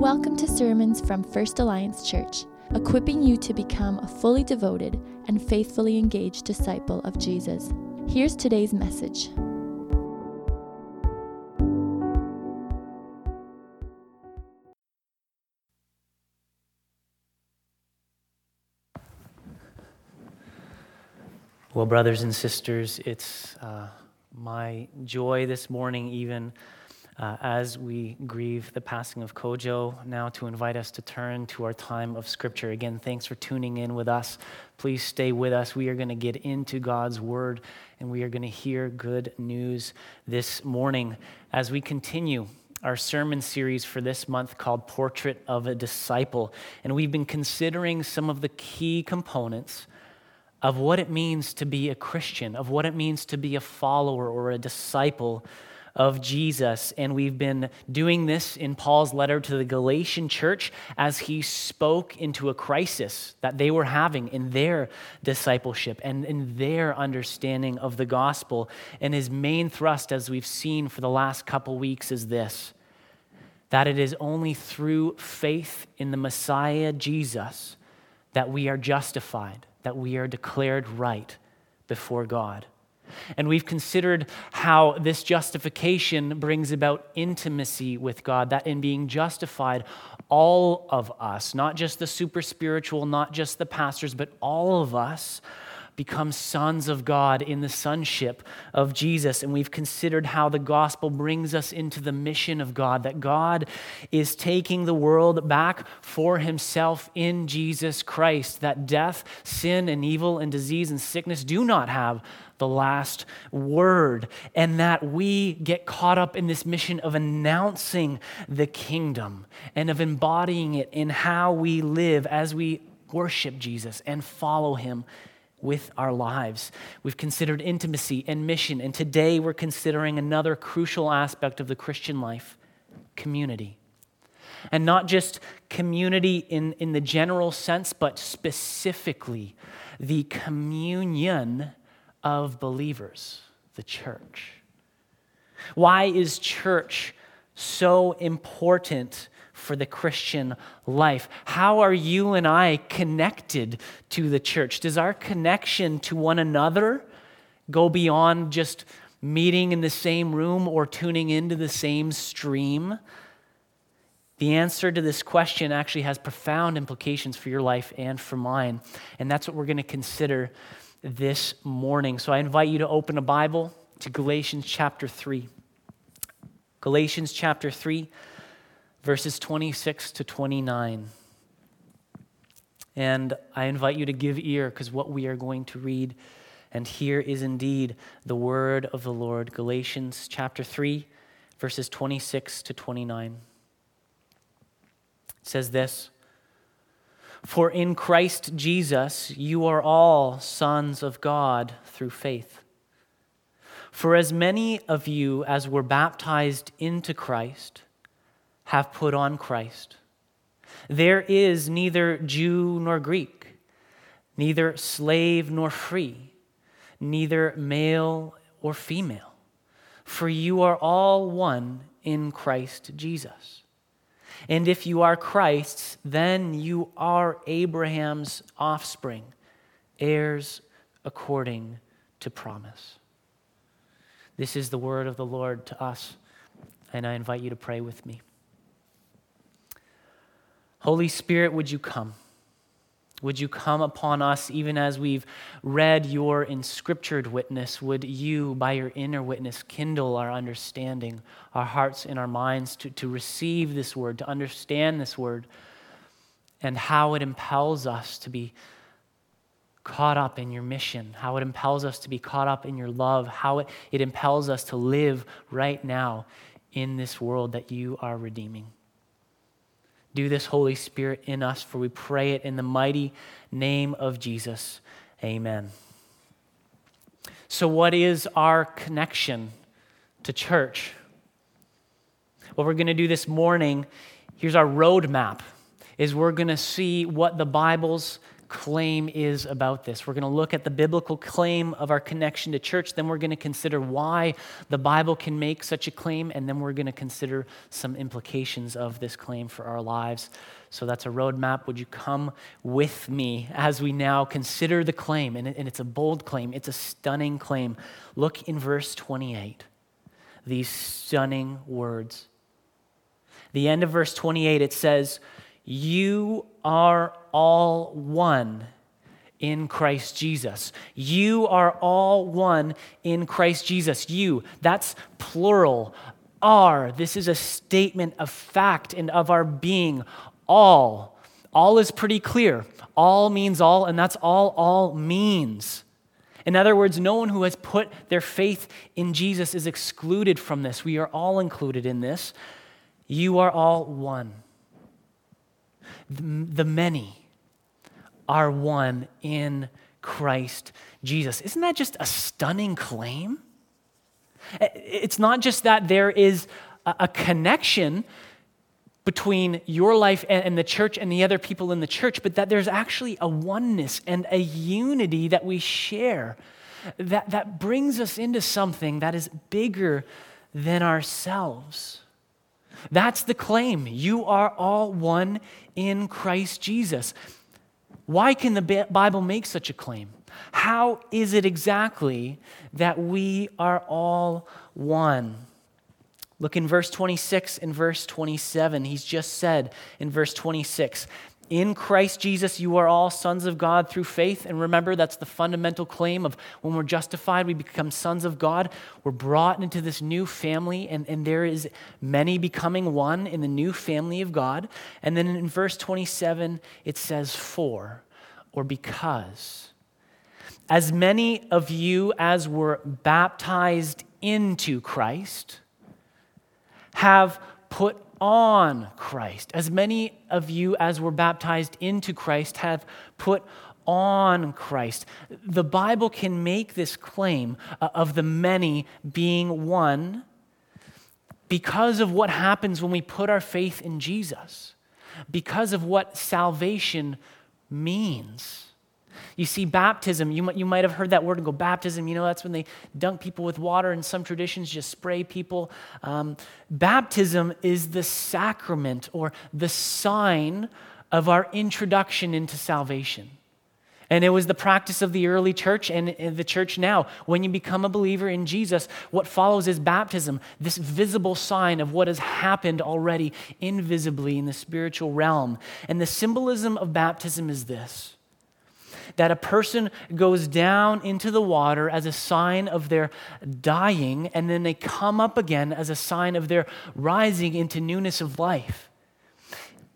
Welcome to sermons from First Alliance Church, equipping you to become a fully devoted and faithfully engaged disciple of Jesus. Here's today's message. Well, brothers and sisters, it's uh, my joy this morning, even uh, as we grieve the passing of Kojo, now to invite us to turn to our time of Scripture. Again, thanks for tuning in with us. Please stay with us. We are going to get into God's Word and we are going to hear good news this morning as we continue our sermon series for this month called Portrait of a Disciple. And we've been considering some of the key components of what it means to be a Christian, of what it means to be a follower or a disciple of Jesus. And we've been doing this in Paul's letter to the Galatian church as he spoke into a crisis that they were having in their discipleship and in their understanding of the gospel. And his main thrust, as we've seen for the last couple weeks, is this that it is only through faith in the Messiah Jesus that we are justified that we are declared right before God. And we've considered how this justification brings about intimacy with God, that in being justified, all of us, not just the super spiritual, not just the pastors, but all of us become sons of God in the sonship of Jesus. And we've considered how the gospel brings us into the mission of God, that God is taking the world back for himself in Jesus Christ, that death, sin, and evil, and disease and sickness do not have the last word, and that we get caught up in this mission of announcing the kingdom and of embodying it in how we live as we worship Jesus and follow him with our lives. We've considered intimacy and mission, and today we're considering another crucial aspect of the Christian life community. And not just community in, in the general sense, but specifically the communion of believers, the church. Why is church so important for the Christian life. How are you and I connected to the church? Does our connection to one another go beyond just meeting in the same room or tuning into the same stream? The answer to this question actually has profound implications for your life and for mine. And that's what we're going to consider this morning. So I invite you to open a Bible to Galatians chapter 3. Galatians chapter 3 verses 26 to 29. And I invite you to give ear because what we are going to read and hear is indeed the word of the Lord. Galatians chapter 3, verses 26 to 29. It says this For in Christ Jesus you are all sons of God through faith. For as many of you as were baptized into Christ, have put on Christ. There is neither Jew nor Greek, neither slave nor free, neither male or female, for you are all one in Christ Jesus. And if you are Christ's, then you are Abraham's offspring, heirs according to promise. This is the word of the Lord to us, and I invite you to pray with me. Holy Spirit, would you come? Would you come upon us even as we've read your inscriptured witness? Would you, by your inner witness, kindle our understanding, our hearts and our minds to, to receive this word, to understand this word, and how it impels us to be caught up in your mission, how it impels us to be caught up in your love, how it, it impels us to live right now in this world that you are redeeming. Do this, Holy Spirit, in us, for we pray it in the mighty name of Jesus. Amen. So, what is our connection to church? What we're going to do this morning, here's our roadmap, is we're going to see what the Bible's claim is about this. We're going to look at the biblical claim of our connection to church, then we're going to consider why the Bible can make such a claim, and then we're going to consider some implications of this claim for our lives. So that's a roadmap. Would you come with me as we now consider the claim? And, it's a bold claim, it's a stunning claim. Look in verse 28, these stunning words. The end of verse 28, it says, You are all one in Christ Jesus. You are all one in Christ Jesus. You, that's plural. Are, this is a statement of fact and of our being. All. All is pretty clear. All means all, and that's all all means. In other words, no one who has put their faith in Jesus is excluded from this. We are all included in this. You are all one. The many are one in Christ Jesus. Isn't that just a stunning claim? It's not just that there is a connection between your life and the church and the other people in the church, but that there's actually a oneness and a unity that we share that, that brings us into something that is bigger than ourselves. That's the claim. You are all one in Christ Jesus. Why can the Bible make such a claim? How is it exactly that we are all one? Look in verse 26 and verse 27. He's just said in verse 26 in Christ Jesus, you are all sons of God through faith. And remember, that's the fundamental claim of when we're justified, we become sons of God. We're brought into this new family, and, and there is many becoming one in the new family of God. And then in verse 27, it says, for, or because. As many of you as were baptized into Christ have put on Christ. As many of you as were baptized into Christ have put on Christ. The Bible can make this claim uh, of the many being one because of what happens when we put our faith in Jesus, because of what salvation means. You see, baptism, you might, you might have heard that word and go, baptism, you know, that's when they dunk people with water, and some traditions just spray people. Um, baptism is the sacrament or the sign of our introduction into salvation. And it was the practice of the early church and the church now. When you become a believer in Jesus, what follows is baptism, this visible sign of what has happened already invisibly in the spiritual realm. And the symbolism of baptism is this that a person goes down into the water as a sign of their dying, and then they come up again as a sign of their rising into newness of life.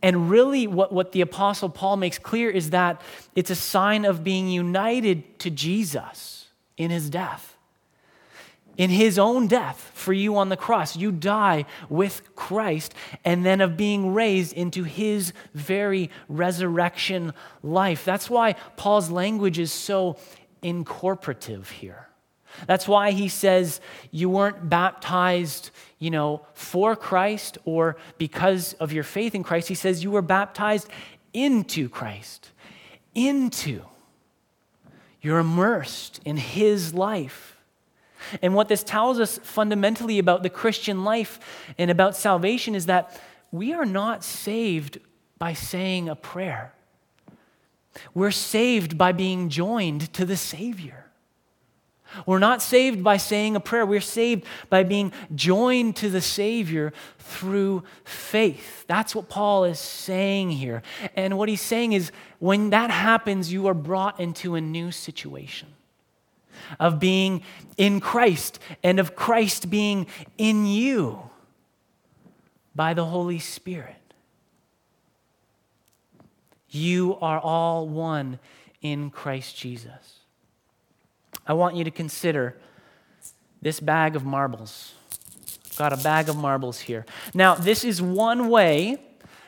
And really, what, what the Apostle Paul makes clear is that it's a sign of being united to Jesus in his death in his own death for you on the cross. You die with Christ, and then of being raised into his very resurrection life. That's why Paul's language is so incorporative here. That's why he says you weren't baptized, you know, for Christ or because of your faith in Christ. He says you were baptized into Christ. Into. You're immersed in his life. And what this tells us fundamentally about the Christian life and about salvation is that we are not saved by saying a prayer. We're saved by being joined to the Savior. We're not saved by saying a prayer. We're saved by being joined to the Savior through faith. That's what Paul is saying here. And what he's saying is when that happens, you are brought into a new situation of being in Christ and of Christ being in you by the Holy Spirit. You are all one in Christ Jesus. I want you to consider this bag of marbles. Got a bag of marbles here. Now, this is one way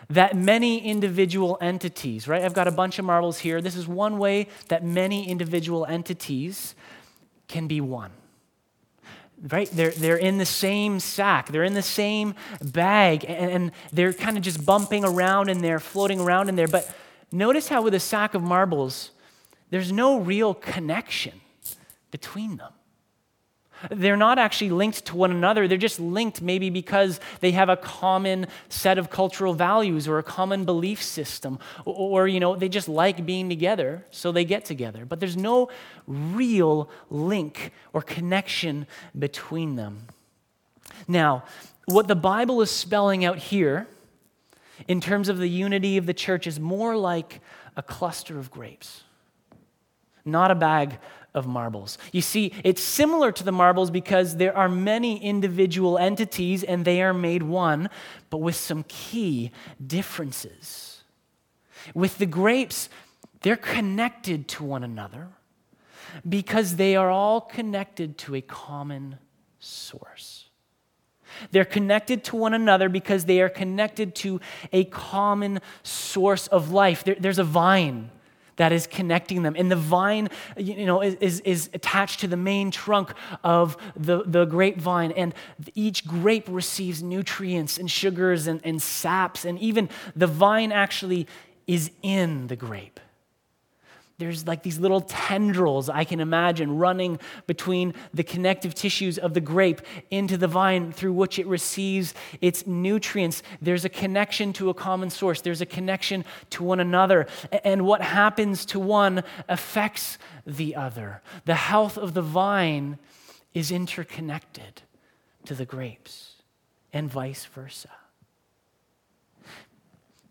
that many individual entities, right? I've got a bunch of marbles here. This is one way that many individual entities can be one. Right? They're, they're in the same sack, they're in the same bag, and, and they're kind of just bumping around in there, floating around in there. But notice how with a sack of marbles, there's no real connection between them. They're not actually linked to one another. They're just linked maybe because they have a common set of cultural values or a common belief system or, or, you know, they just like being together, so they get together. But there's no real link or connection between them. Now, what the Bible is spelling out here in terms of the unity of the church is more like a cluster of grapes, not a bag of marbles. You see, it's similar to the marbles because there are many individual entities and they are made one, but with some key differences. With the grapes, they're connected to one another because they are all connected to a common source. They're connected to one another because they are connected to a common source of life. There, there's a vine that is connecting them. And the vine, you know, is, is attached to the main trunk of the, the grapevine. And each grape receives nutrients and sugars and, and saps. And even the vine actually is in the grape there's like these little tendrils I can imagine running between the connective tissues of the grape into the vine through which it receives its nutrients. There's a connection to a common source, there's a connection to one another. And what happens to one affects the other. The health of the vine is interconnected to the grapes, and vice versa.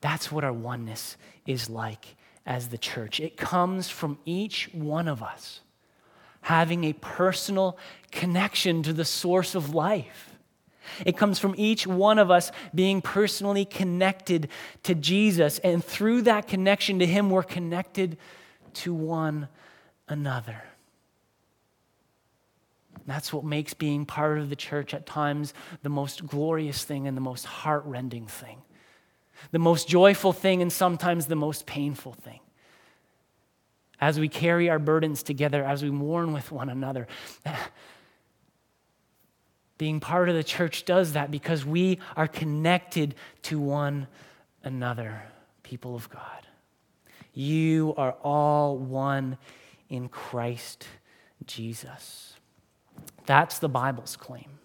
That's what our oneness is like as the church. It comes from each one of us having a personal connection to the source of life. It comes from each one of us being personally connected to Jesus. And through that connection to Him, we're connected to one another. That's what makes being part of the church at times the most glorious thing and the most heartrending thing the most joyful thing and sometimes the most painful thing. As we carry our burdens together, as we mourn with one another. Being part of the church does that because we are connected to one another, people of God. You are all one in Christ Jesus. That's the Bible's claim.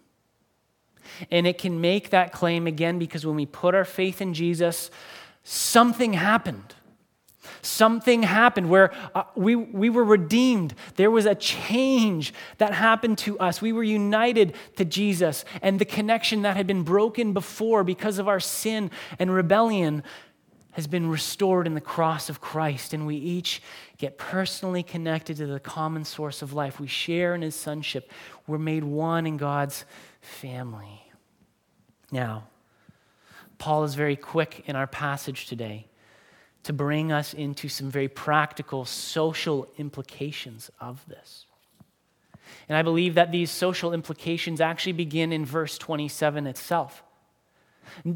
And it can make that claim again because when we put our faith in Jesus, something happened. Something happened where uh, we, we were redeemed. There was a change that happened to us. We were united to Jesus, and the connection that had been broken before because of our sin and rebellion has been restored in the cross of Christ, and we each get personally connected to the common source of life. We share in his sonship. We're made one in God's family. Now, Paul is very quick in our passage today to bring us into some very practical social implications of this. And I believe that these social implications actually begin in verse 27 itself.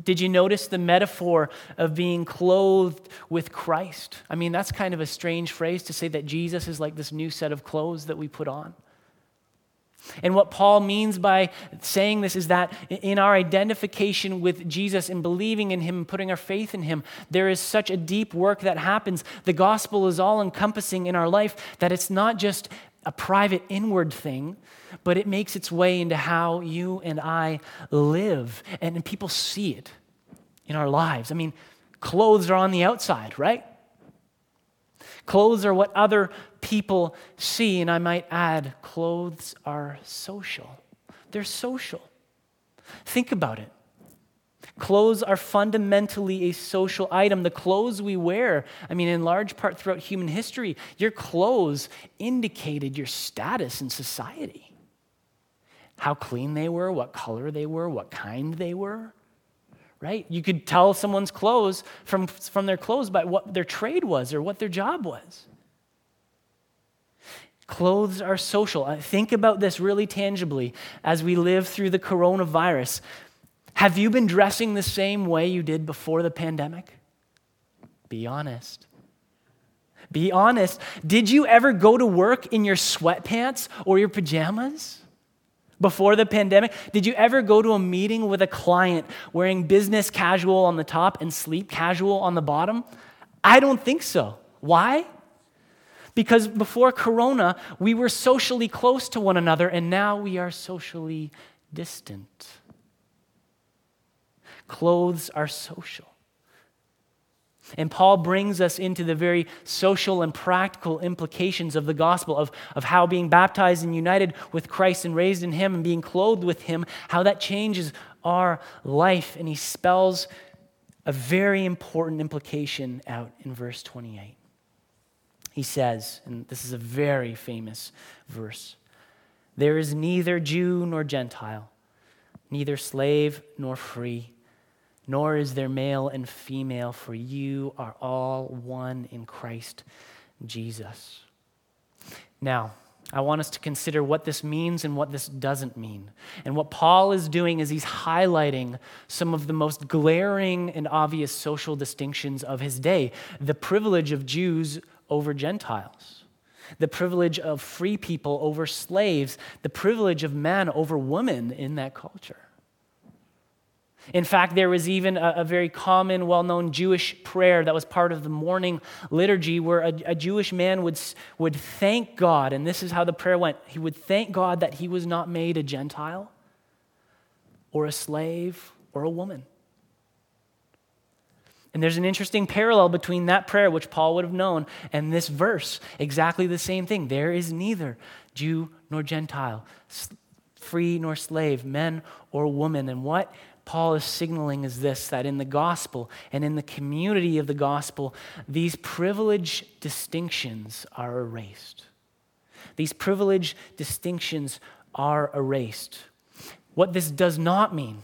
Did you notice the metaphor of being clothed with Christ? I mean, that's kind of a strange phrase to say that Jesus is like this new set of clothes that we put on. And what Paul means by saying this is that in our identification with Jesus and believing in him and putting our faith in him, there is such a deep work that happens. The gospel is all encompassing in our life that it's not just a private inward thing, but it makes its way into how you and I live. And people see it in our lives. I mean, clothes are on the outside, right? Clothes are what other people see, and I might add, clothes are social. They're social. Think about it. Clothes are fundamentally a social item. The clothes we wear, I mean, in large part throughout human history, your clothes indicated your status in society. How clean they were, what color they were, what kind they were right? You could tell someone's clothes from, from their clothes by what their trade was or what their job was. Clothes are social. Uh, think about this really tangibly as we live through the coronavirus. Have you been dressing the same way you did before the pandemic? Be honest. Be honest. Did you ever go to work in your sweatpants or your pajamas? Before the pandemic, did you ever go to a meeting with a client wearing business casual on the top and sleep casual on the bottom? I don't think so. Why? Because before Corona, we were socially close to one another, and now we are socially distant. Clothes are social. And Paul brings us into the very social and practical implications of the gospel of, of how being baptized and united with Christ and raised in Him and being clothed with Him, how that changes our life. And he spells a very important implication out in verse 28. He says, and this is a very famous verse there is neither Jew nor Gentile, neither slave nor free nor is there male and female, for you are all one in Christ Jesus. Now, I want us to consider what this means and what this doesn't mean. And what Paul is doing is he's highlighting some of the most glaring and obvious social distinctions of his day the privilege of Jews over Gentiles, the privilege of free people over slaves, the privilege of man over woman in that culture. In fact, there was even a, a very common, well known Jewish prayer that was part of the morning liturgy where a, a, Jewish man would, would thank God, and this is how the prayer went. He would thank God that he was not made a Gentile or a slave or a woman. And there's an interesting parallel between that prayer, which Paul would have known, and this verse. Exactly the same thing. There is neither Jew nor Gentile, free nor slave, men or woman. And what Paul is signaling is this that in the gospel and in the community of the gospel, these privilege distinctions are erased. These privilege distinctions are erased. What this does not mean,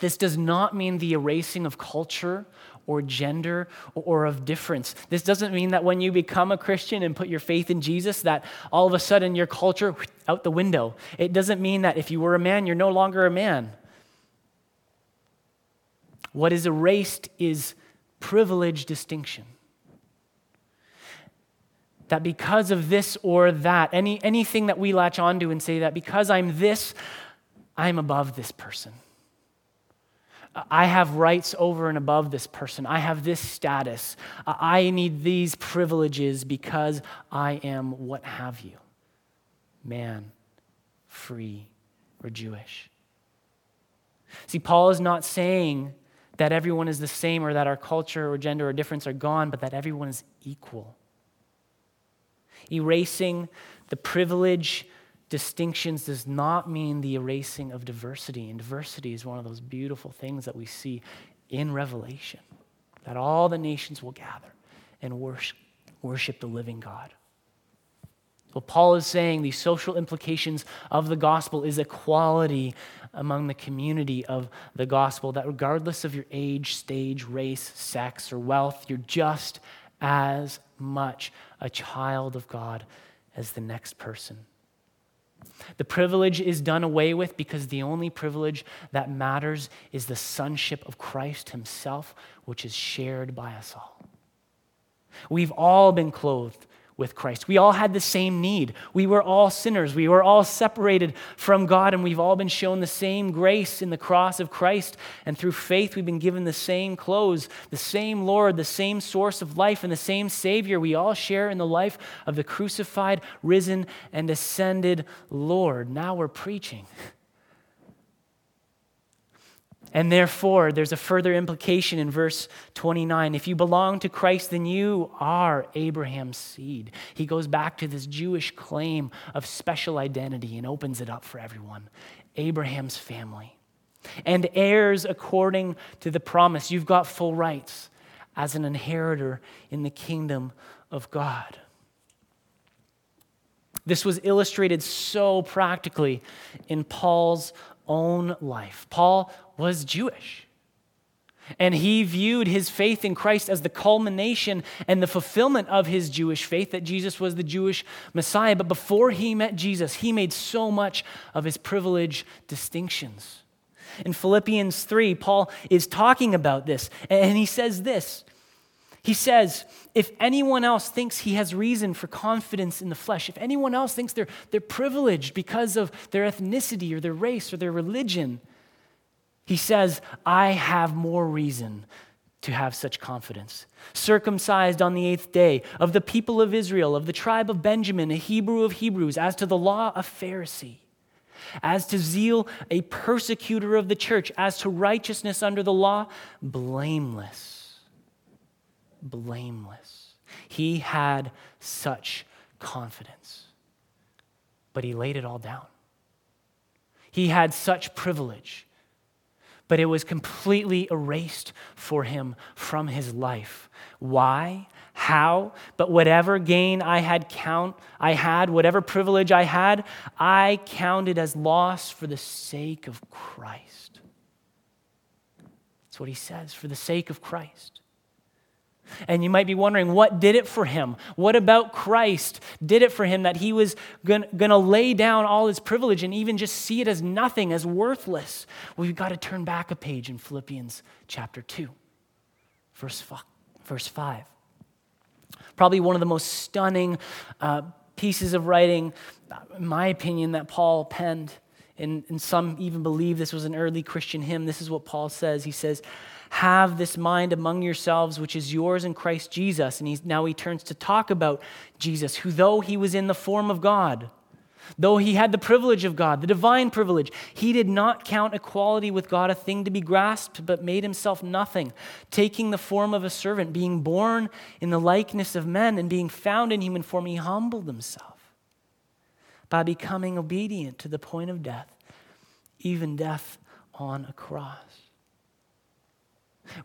this does not mean the erasing of culture or gender or of difference. This doesn't mean that when you become a Christian and put your faith in Jesus, that all of a sudden your culture out the window. It doesn't mean that if you were a man, you're no longer a man. What is erased is privilege distinction. That because of this or that, any, anything that we latch onto and say that because I'm this, I'm above this person. I have rights over and above this person. I have this status. I need these privileges because I am what have you man, free, or Jewish. See, Paul is not saying that everyone is the same or that our culture or gender or difference are gone, but that everyone is equal. Erasing the privilege distinctions does not mean the erasing of diversity. And diversity is one of those beautiful things that we see in Revelation that all the nations will gather and worship, the living God. What Paul is saying, the social implications of the gospel is equality among the community of the gospel, that regardless of your age, stage, race, sex, or wealth, you're just as much a child of God as the next person. The privilege is done away with because the only privilege that matters is the sonship of Christ Himself, which is shared by us all. We've all been clothed with Christ. We all had the same need. We were all sinners. We were all separated from God, and we've all been shown the same grace in the cross of Christ. And through faith, we've been given the same clothes, the same Lord, the same source of life, and the same Savior. We all share in the life of the crucified, risen, and ascended Lord. Now we're preaching. And therefore, there's a further implication in verse 29. If you belong to Christ, then you are Abraham's seed. He goes back to this Jewish claim of special identity and opens it up for everyone Abraham's family. And heirs according to the promise. You've got full rights as an inheritor in the kingdom of God. This was illustrated so practically in Paul's own life. Paul was Jewish. And he viewed his faith in Christ as the culmination and the fulfillment of his Jewish faith, that Jesus was the Jewish Messiah. But before he met Jesus, he made so much of his privilege distinctions. In Philippians 3, Paul is talking about this, and he says this he says, if anyone else thinks he has reason for confidence in the flesh, if anyone else thinks they're, they're privileged because of their ethnicity or their race or their religion, he says, I have more reason to have such confidence. Circumcised on the eighth day, of the people of Israel, of the tribe of Benjamin, a Hebrew of Hebrews, as to the law, a Pharisee, as to zeal, a persecutor of the church, as to righteousness under the law, blameless. Blameless. He had such confidence, but he laid it all down. He had such privilege but it was completely erased for him from his life. Why? How? But whatever gain I had count I had, whatever privilege I had, I counted as loss for the sake of Christ. That's what he says, for the sake of Christ. And you might be wondering, what did it for him? What about Christ did it for him that he was going to lay down all his privilege and even just see it as nothing, as worthless? Well, you've got to turn back a page in Philippians chapter 2, verse 5. Verse 5. Probably one of the most stunning uh, pieces of writing, in my opinion, that Paul penned. And, and some even believe this was an early Christian hymn. This is what Paul says. He says, have this mind among yourselves, which is yours in Christ Jesus. And now he turns to talk about Jesus, who, though he was in the form of God, though he had the privilege of God, the divine privilege, he did not count equality with God a thing to be grasped, but made himself nothing, taking the form of a servant, being born in the likeness of men, and being found in human form, he humbled himself by becoming obedient to the point of death, even death on a cross.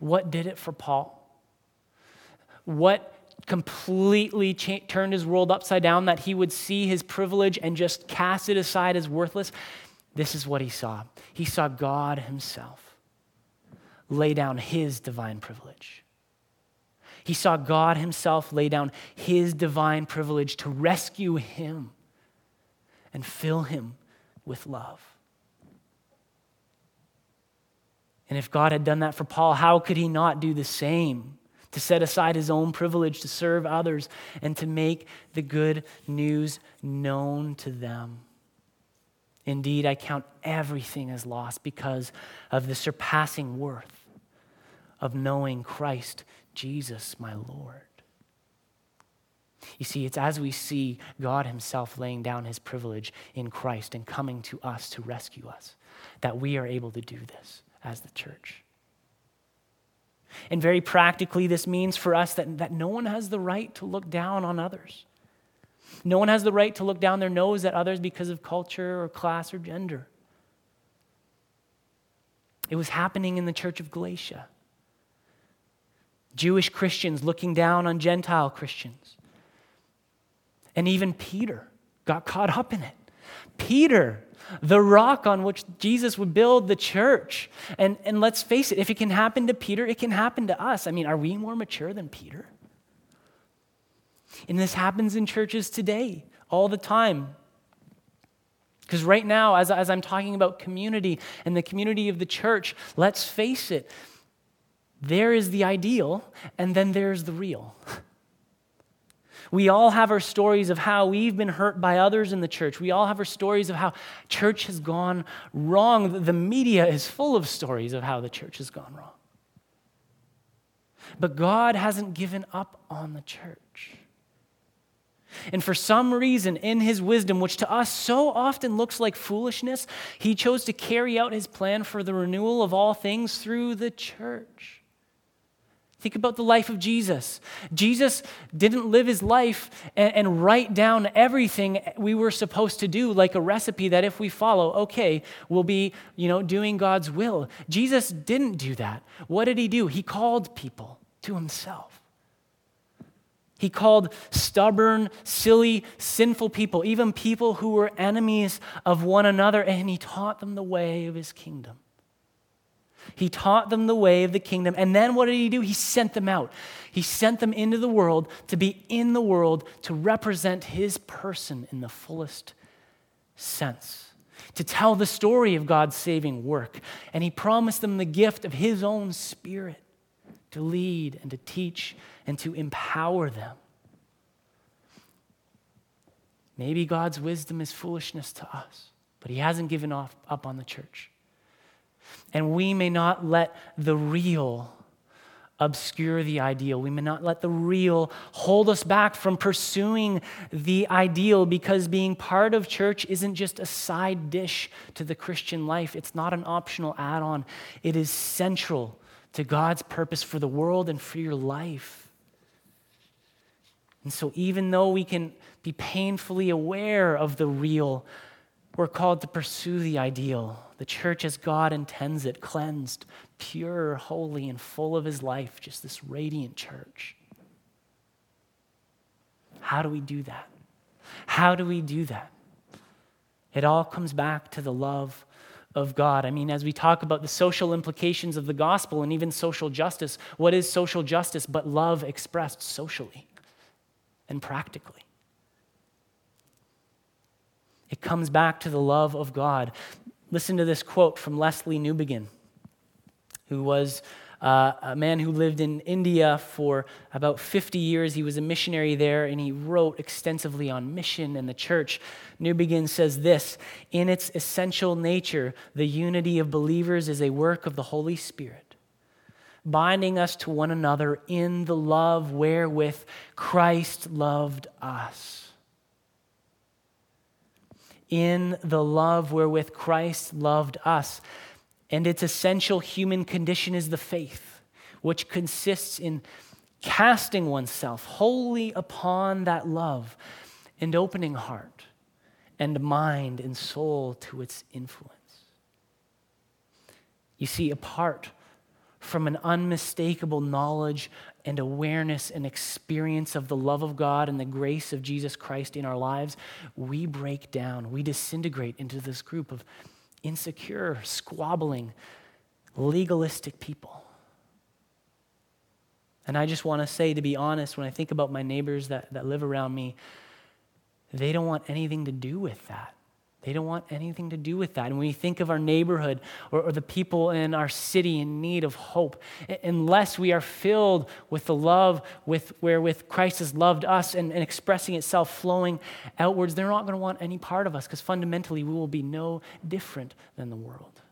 What did it for Paul? What completely cha- turned his world upside down that he would see his privilege and just cast it aside as worthless? This is what he saw. He saw God himself lay down his divine privilege. He saw God himself lay down his divine privilege to rescue him and fill him with love. And if God had done that for Paul, how could he not do the same? To set aside his own privilege to serve others and to make the good news known to them. Indeed, I count everything as lost because of the surpassing worth of knowing Christ Jesus, my Lord. You see, it's as we see God Himself laying down His privilege in Christ and coming to us to rescue us that we are able to do this as the church. And very practically, this means for us that, that no one has the right to look down on others. No one has the right to look down their nose at others because of culture or class or gender. It was happening in the church of Galatia. Jewish Christians looking down on Gentile Christians. And even Peter got caught up in it. Peter the rock on which Jesus would build the church. And, and let's face it, if it can happen to Peter, it can happen to us. I mean, are we more mature than Peter? And this happens in churches today all the time. Because right now, as, as I'm talking about community and the community of the church, let's face it, there is the ideal, and then there's the real. We all have our stories of how we've been hurt by others in the church. We all have our stories of how church has gone wrong. The media is full of stories of how the church has gone wrong. But God hasn't given up on the church. And for some reason, in his wisdom, which to us so often looks like foolishness, he chose to carry out his plan for the renewal of all things through the church. Think about the life of Jesus. Jesus didn't live his life and, and, write down everything we were supposed to do like a recipe that if we follow, okay, we'll be, you know, doing God's will. Jesus didn't do that. What did he do? He called people to himself. He called stubborn, silly, sinful people, even people who were enemies of one another, and he taught them the way of his kingdom. He taught them the way of the kingdom. And then what did he do? He sent them out. He sent them into the world to be in the world to represent his person in the fullest sense, to tell the story of God's saving work. And he promised them the gift of his own spirit to lead and to teach and to empower them. Maybe God's wisdom is foolishness to us, but he hasn't given off, up on the church. And we may not let the real obscure the ideal. We may not let the real hold us back from pursuing the ideal because being part of church isn't just a side dish to the Christian life. It's not an optional add on, it is central to God's purpose for the world and for your life. And so, even though we can be painfully aware of the real, we're called to pursue the ideal. The church as God intends it, cleansed, pure, holy, and full of his life, just this radiant church. How do we do that? How do we do that? It all comes back to the love of God. I mean, as we talk about the social implications of the gospel and even social justice, what is social justice but love expressed socially and practically? It comes back to the love of God. Listen to this quote from Lesslie Newbigin, who was uh, a man who lived in India for about 50 years. He was a missionary there and he wrote extensively on mission and the church. Newbigin says this In its essential nature, the unity of believers is a work of the Holy Spirit, binding us to one another in the love wherewith Christ loved us in the love wherewith Christ loved us. And its essential human condition is the faith, which consists in casting oneself wholly upon that love and opening heart and mind and soul to its influence. You see, apart from an unmistakable knowledge and awareness and experience of the love of God and the grace of Jesus Christ in our lives, we break down, we disintegrate into this group of insecure, squabbling, legalistic people. And I just want to say, to be honest, when I think about my neighbors that, that live around me, they don't want anything to do with that. They don't want anything to do with that. And when we think of our neighborhood or, or, the people in our city in need of hope, unless we are filled with the love with wherewith Christ has loved us and, and expressing itself flowing outwards, they're not going to want any part of us because fundamentally we will be no different than the world.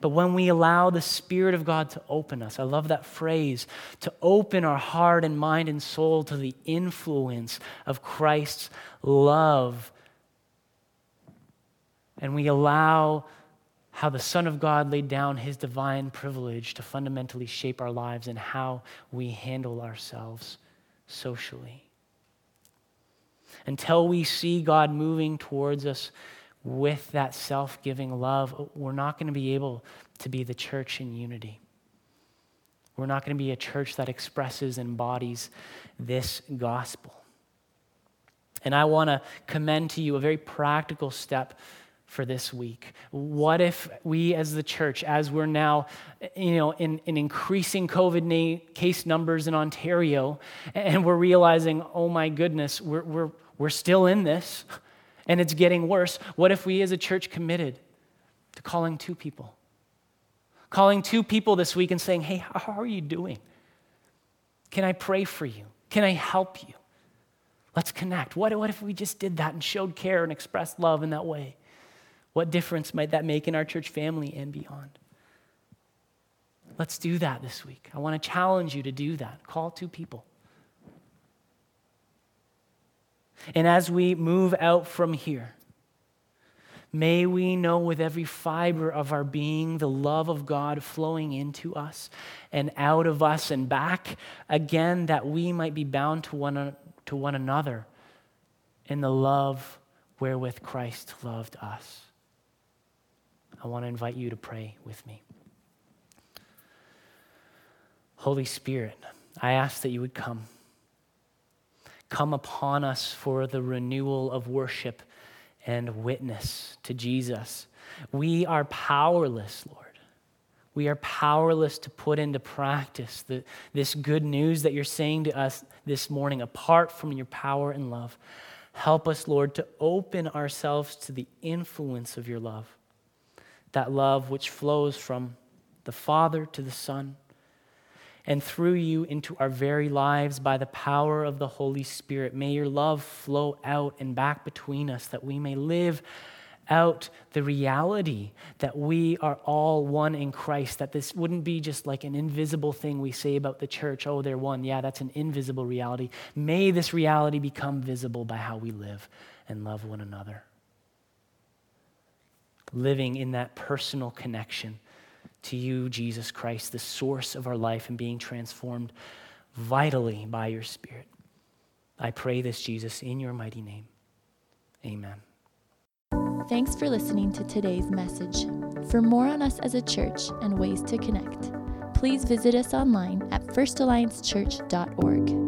But when we allow the Spirit of God to open us, I love that phrase, to open our heart and mind and soul to the influence of Christ's love and we allow how the Son of God laid down his divine privilege to fundamentally shape our lives and how we handle ourselves socially. Until we see God moving towards us with that self giving love, we're not going to be able to be the church in unity. We're not going to be a church that expresses and embodies this gospel. And I want to commend to you a very practical step for this week? What if we as the church, as we're now, you know, in, in increasing COVID case numbers in Ontario, and we're realizing, oh my goodness, we're, we're, we're still in this and it's getting worse. What if we as a church committed to calling two people? Calling two people this week and saying, hey, how are you doing? Can I pray for you? Can I help you? Let's connect. What, what if we just did that and showed care and expressed love in that way? What difference might that make in our church family and beyond? Let's do that this week. I want to challenge you to do that. Call two people. And as we move out from here, may we know with every fiber of our being the love of God flowing into us and out of us and back again, that we might be bound to one, to one another in the love wherewith Christ loved us. I want to invite you to pray with me. Holy Spirit, I ask that you would come. Come upon us for the renewal of worship and witness to Jesus. We are powerless, Lord. We are powerless to put into practice the, this good news that you're saying to us this morning apart from your power and love. Help us, Lord, to open ourselves to the influence of your love that love which flows from the Father to the Son and through you into our very lives by the power of the Holy Spirit. May your love flow out and back between us that we may live out the reality that we are all one in Christ, that this wouldn't be just like an invisible thing we say about the church. Oh, they're one. Yeah, that's an invisible reality. May this reality become visible by how we live and love one another. Living in that personal connection to you, Jesus Christ, the source of our life, and being transformed vitally by your Spirit. I pray this, Jesus, in your mighty name. Amen. Thanks for listening to today's message. For more on us as a church and ways to connect, please visit us online at firstalliancechurch.org.